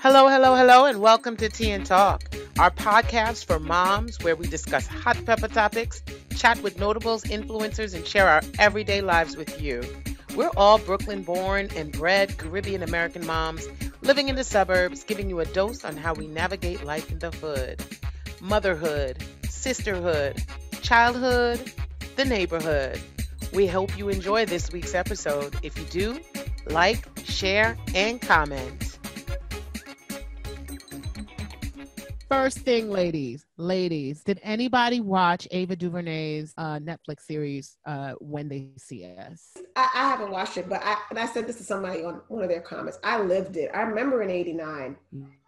Hello, hello, hello, and welcome to Tea and Talk, our podcast for moms where we discuss hot pepper topics, chat with notables, influencers, and share our everyday lives with you. We're all Brooklyn born and bred Caribbean American moms living in the suburbs, giving you a dose on how we navigate life in the hood. Motherhood, sisterhood, childhood, the neighborhood. We hope you enjoy this week's episode. If you do, like, share, and comment. First thing, ladies, ladies, did anybody watch Ava DuVernay's uh, Netflix series uh, When They See Us? I, I, haven't watched it, but I and I said this to somebody on one of their comments. I lived it. I remember in '89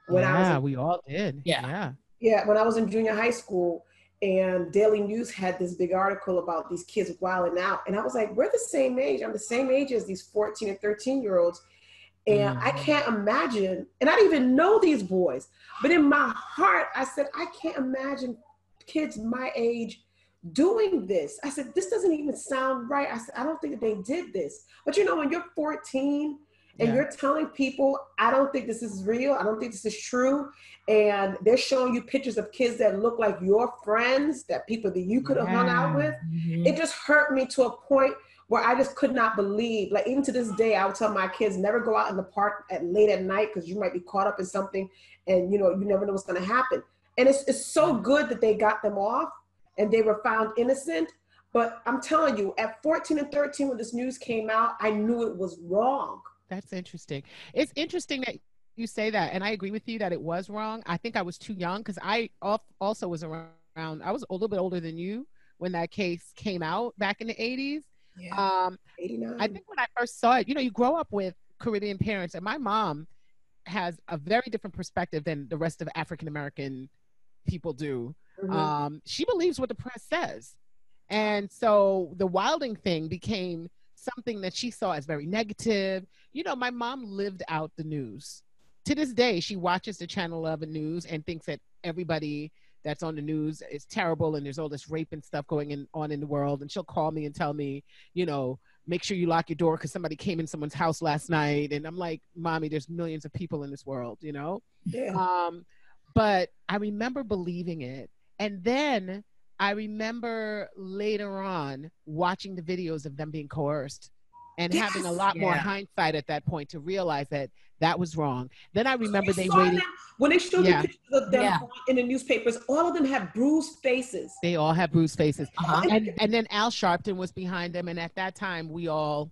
when yeah, I was. Yeah, we all did. Yeah, yeah, yeah. When I was in junior high school, and Daily News had this big article about these kids wilding out, and I was like, we're the same age. I'm the same age as these 14 and 13 year olds and mm. I can't imagine, and I didn't even know these boys, but in my heart, I said, I can't imagine kids my age doing this. I said, this doesn't even sound right. I said, I don't think that they did this. But you know, when you're 14 and yeah. you're telling people, I don't think this is real, I don't think this is true, and they're showing you pictures of kids that look like your friends, that people that you could have yeah. hung out with, mm-hmm. it just hurt me to a point where I just could not believe. Like even to this day, I would tell my kids never go out in the park at late at night because you might be caught up in something, and you know you never know what's going to happen. And it's it's so mm. good that they got them off and they were found innocent. But I'm telling you, at 14 and 13, when this news came out, I knew it was wrong. That's interesting. It's interesting that you say that, and I agree with you that it was wrong. I think I was too young because I also was around. I was a little bit older than you when that case came out back in the 80s yeah. Um, 89. I think when I first saw it, you know, you grow up with Caribbean parents, and my mom has a very different perspective than the rest of African American people do. Mm-hmm. Um, she believes what the press says. And so the wilding thing became something that she saw as very negative. You know, my mom lived out the news. To this day, she watches the Channel 11 news and thinks that everybody that's on the news is terrible and there's all this rape and stuff going in, on in the world and she'll call me and tell me you know make sure you lock your door because somebody came in someone's house last night and i'm like mommy there's millions of people in this world you know yeah. um but i remember believing it and then i remember later on watching the videos of them being coerced and yes. having a lot yeah. more hindsight at that point to realize that that was wrong. Then I remember they waited. Them, when they showed yeah. the pictures of them yeah. in the newspapers, all of them had bruised faces. They all had bruised faces. Uh-huh. And, and then Al Sharpton was behind them. And at that time, we all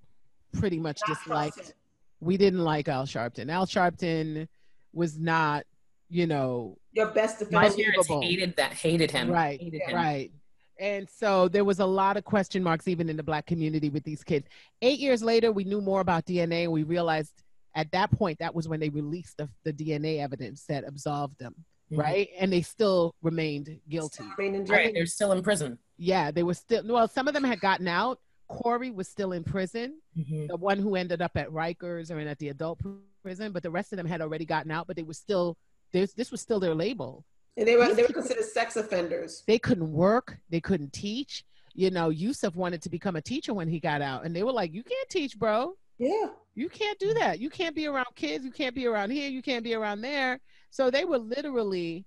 pretty much not disliked. We didn't like Al Sharpton. Al Sharpton was not, you know, your best defense. My parents hated that, hated him. Right, hated him. right. And so there was a lot of question marks even in the black community with these kids. Eight years later, we knew more about DNA and we realized at that point that was when they released the, the DNA evidence that absolved them. Mm-hmm. Right. And they still remained guilty. Right. They're still in prison. Yeah. They were still, well, some of them had gotten out. Korey was still in prison, mm-hmm. the one who ended up at Rikers or in at the adult prison, but the rest of them had already gotten out, but they were still, this, this was still their label. And they were they were considered sex offenders. They couldn't work. They couldn't teach. You know, Yusef wanted to become a teacher when he got out, and they were like, "You can't teach, bro. Yeah, you can't do that. You can't be around kids. You can't be around here. You can't be around there." So they were literally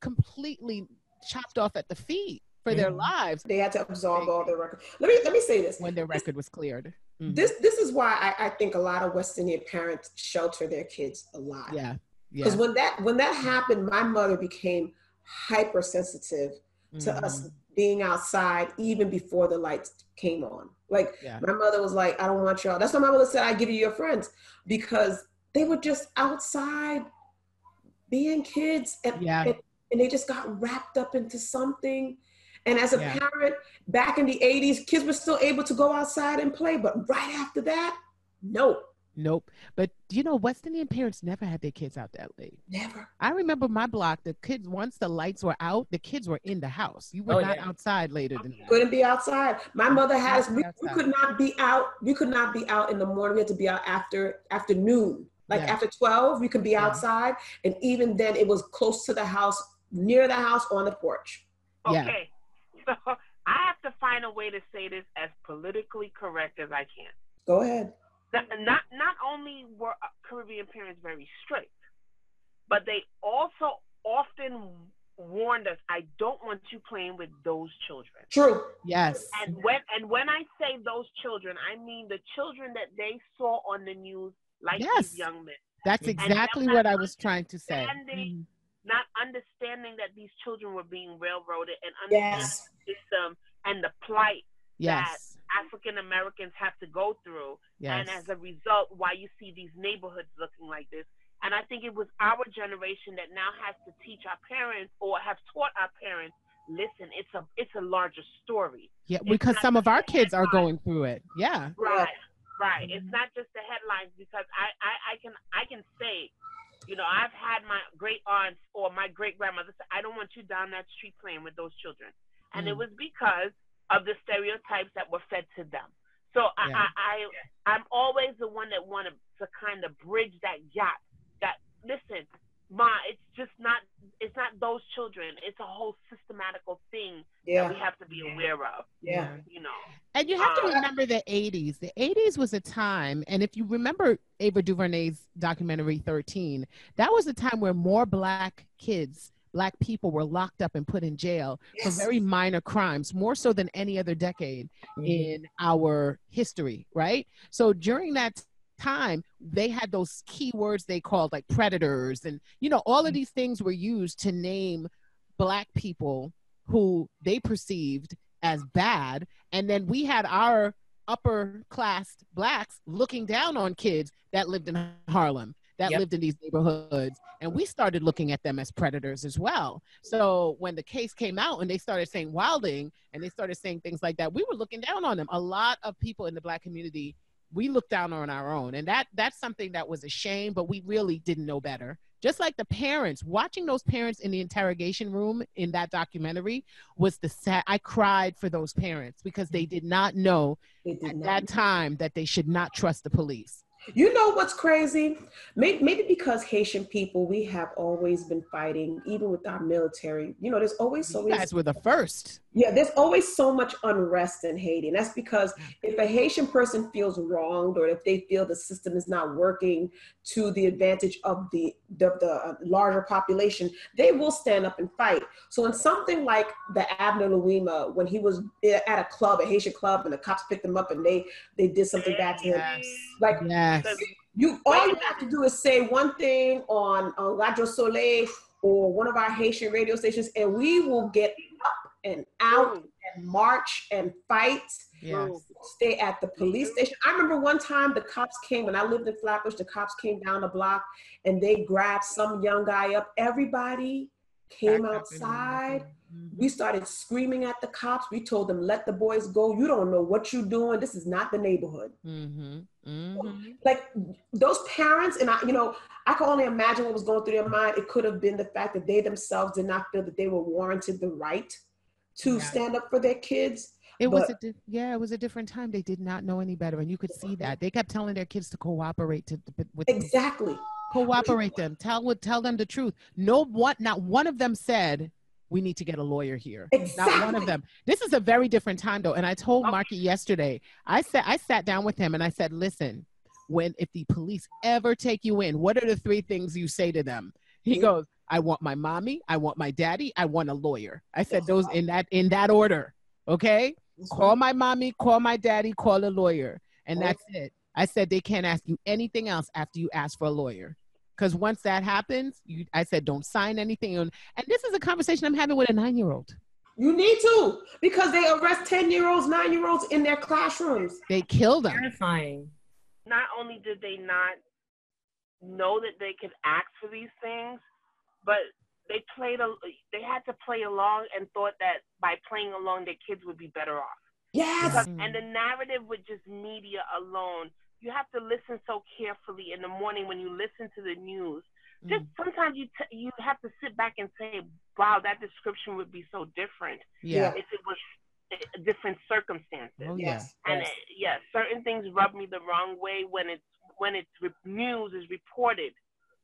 completely chopped off at the feet for mm-hmm. their lives. They had to absolve all their records. Let me let me say this: when their record was cleared. Mm-hmm. This this is why I, I think a lot of West Indian parents shelter their kids a lot. Yeah, because yeah. when that when that happened my mother became hypersensitive mm-hmm. to us being outside even before the lights came on like yeah. my mother was like i don't want y'all that's why my mother said i give you your friends because they were just outside being kids and, yeah. and, and they just got wrapped up into something and as a yeah. parent back in the 80s kids were still able to go outside and play but right after that no Nope. But you know, West Indian parents never had their kids out that late. Never. I remember my block, the kids once the lights were out, the kids were in the house. You were oh, not yeah. outside later than that. Couldn't be outside. My mother had us, we, we, could not be out. We could not be out in the morning. We had to be out after afternoon. Like yeah. after 12, we could be yeah. outside. And even then it was close to the house, near the house on the porch. Okay. So I have to find a way to say this as politically correct as I can. Go ahead not not not only were Caribbean parents very strict, but they also often warned us, I don't want you playing with those children. True. Yes. And when and when I say those children, I mean the children that they saw on the news, like Yes. these young men. That's exactly what I was trying to say. understanding- Mhm. Not understanding that these children were being railroaded and understanding Yes. the system and the plight Yes. African Americans have to go through. Yes. And as a result, why you see these neighborhoods looking like this. And I think it was our generation that now has to teach our parents or have taught our parents, listen, it's a it's a larger story. Yeah, it's because some of our kids are going through it. Yeah. Right. Right. Mm-hmm. It's not just the headlines because I, I, I can I can say, you know, I've had my great aunts or my great grandmother say, I don't want you down that street playing with those children. And it Mm. was because of the stereotypes that were fed to them. So I, Yeah. I, I I'm always the one that wanted to kind of bridge that gap. That listen, ma, it's just not it's not those children. It's a whole systematical thing that we have to be aware of. Yeah. You know. And you have to Uh, remember the 80s. The 80s was a time, and if you remember Ava DuVernay's documentary 13, that was a time where more black kids, black people were locked up and put in jail for very minor crimes, more so than any other decade mm-hmm. in our history, right? So during that time, they had those key words they called like predators, and you know, all of mm-hmm. these things were used to name black people who they perceived as bad. And then we had our upper class blacks looking down on kids that lived in Harlem, that Yep. lived in these neighborhoods. And we started looking at them as predators as well. So when the case came out and they started saying wilding and they started saying things like that, we were looking down on them. A lot of people in the black community, we looked down on our own. And that that's something that was a shame, but we really didn't know better. Just like the parents, watching those parents in the interrogation room in that documentary was the sad I cried for those parents because they mm-hmm. did not know did at not. that time that they should not trust the police. You know what's crazy? Maybe, maybe because Haitian people, we have always been fighting, even with our military. You know, there's always so You guys were the first. Yeah, there's always so much unrest in Haiti. And that's because if a Haitian person feels wronged or if they feel the system is not working to the advantage of the, the, the uh, larger population, they will stand up and fight. So in something like the Abner Louima, when he was at a club, a Haitian club, and the cops picked him up and they, they did something bad to him. Yes. Like Yes. You all you have to do is say one thing on, on Radio Soleil or one of our Haitian radio stations, and we will get up and out and march and fight. Yes. Stay at the police station. I remember one time the cops came when I lived in Flatbush. The cops came down the block and they grabbed some young guy up. Everybody came Back up We started screaming at the cops. We told them, "Let the boys go. You don't know what you're doing. This is not the neighborhood." Mhm. Mhm. like those parents and i you know i can only imagine what was going through their mind it could have been the fact that they themselves did not feel that they were warranted the right to Yeah. stand up for their kids It was a But- di- yeah, it was a different time. They did not know any better, and you could see that. They kept telling their kids to cooperate to with exactly cooperate them. Tell would tell them the truth. No one, not one of them said we need to get a lawyer here. Not one of them. This is a very different time though. And I told Okay. Marky yesterday. I said I sat down with him and I said, listen, when if the police ever take you in, what are the three things you say to them? He Mhm. goes, I want my mommy, I want my daddy, I want a lawyer. I said those in that in that order. Okay? Call my mommy, call my daddy, call a lawyer. And that's it. I said they can't ask you anything else after you ask for a lawyer. Because once that happens, you, I said don't sign anything. And, and this is a conversation I'm having with a nine year old. you need to because they arrest 10 year olds 9 year olds in their classrooms They kill them. Terrifying. not only did they not know that they could ask for these things, but they played a they had to play along and thought that by playing along their kids would be better off. yes Because, Mhm. and the narrative with just media alone, you have to listen so carefully in the morning when you listen to the news. Just Mm. sometimes you t- you have to sit back and say, "Wow, that description would be so different Yeah. if it was uh, different circumstances." Oh, yeah. yes and yes. it, yeah, certain things rub me the wrong way when it's when it's re- news is reported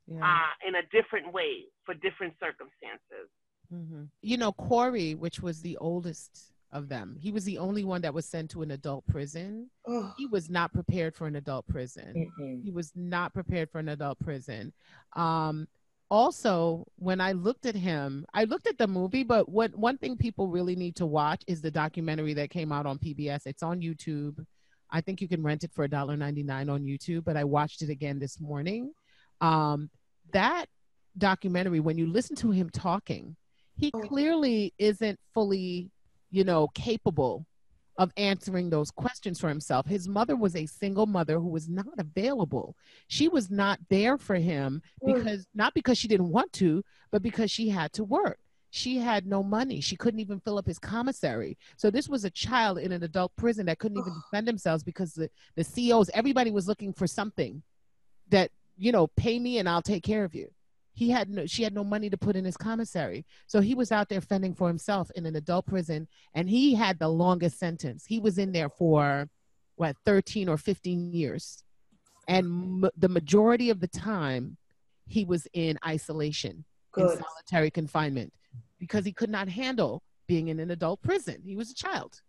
yeah. uh, in a different way for different circumstances. Mhm. You know, Korey, which was the oldest of them, he was the only one that was sent to an adult prison. oh, He was not prepared for an adult prison. Mm-mm. He was not prepared for an adult prison. Um, also when I looked at him, I looked at the movie, but what one thing people really need to watch is the documentary that came out on PBS. It's on YouTube. I think you can rent it for $1.99 on YouTube, but I watched it again this morning. Um, that documentary, when you listen to him talking, he Oh. clearly isn't fully, you know, capable of answering those questions for himself. His mother was a single mother who was not available. She was not there for him Mm. because not because she didn't want to, but because she had to work. She had no money. She couldn't even fill up his commissary. So this was a child in an adult prison that couldn't even defend themselves because the, the CEOs, everybody was looking for something that, you know, pay me and I'll take care of you. He had no, she had no money to put in his commissary. So he was out there fending for himself in an adult prison and he had the longest sentence. He was in there for what 13 or 15 years. And m- the majority of the time he was in isolation in solitary confinement because he could not handle being in an adult prison. He was a child.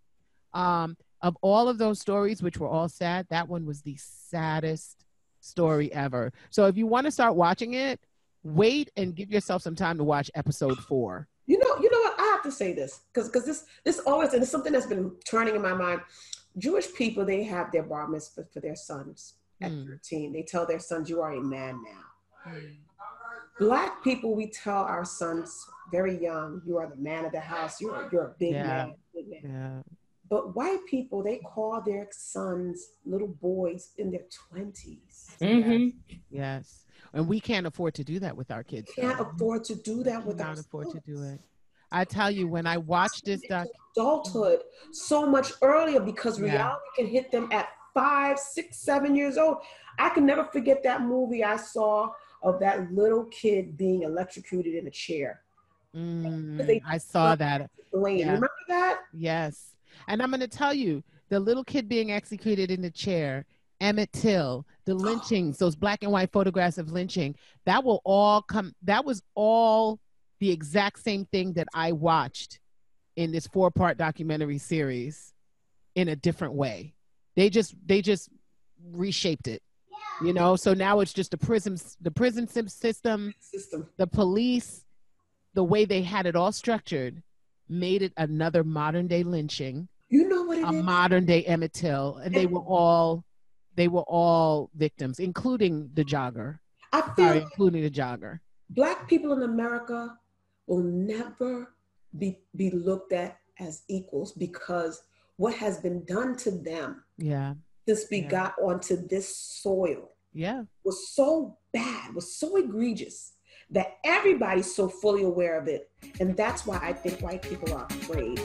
Um, of all of those stories, which were all sad, that one was the saddest story ever. So if you want to start watching it, wait and give yourself some time to watch episode four. You know, you know what? I have to say this because because this this always and it's something that's been turning in my mind. Jewish people they have their bar mitzvah for their sons at Mm. 13. They tell their sons, "You are a man now." Black people, we tell our sons very young, "You are the man of the house. You're you're a big Yeah. man." Big man. Yeah. But white people, they call their sons little boys in their 20s. Mhm. Yes. And we can't afford to do that with our kids. We Can't though. afford to do that We with our cannot afford to do it. I tell you, when I watched this doc, adulthood so much earlier because Yeah. reality can hit them at five, six, seven years old. I can never forget that movie I saw of that little kid being electrocuted in a chair. mm, I saw that. Dwayne, Yeah. remember that? Yes. And I'm going to tell you the little kid being executed in the chair, Emmett Till, the oh. lynchings, those black and white photographs of lynching, that will all come, that was all the exact same thing that I watched in this four part documentary series in a different way. They just, they just reshaped it, you know? So now it's just the prison, the prison system, System. the police, the way they had it all structured, made it another modern day lynching, You know what it a is? modern day Emmett Till, and they were all they were all victims, including the jogger. I feel Sorry, like including the jogger. black people in America will never be, be looked at as equals because what has been done to them Yeah, since we Yeah. got onto this soil yeah, was so bad, was so egregious that everybody's so fully aware of it. And that's why I think white people are afraid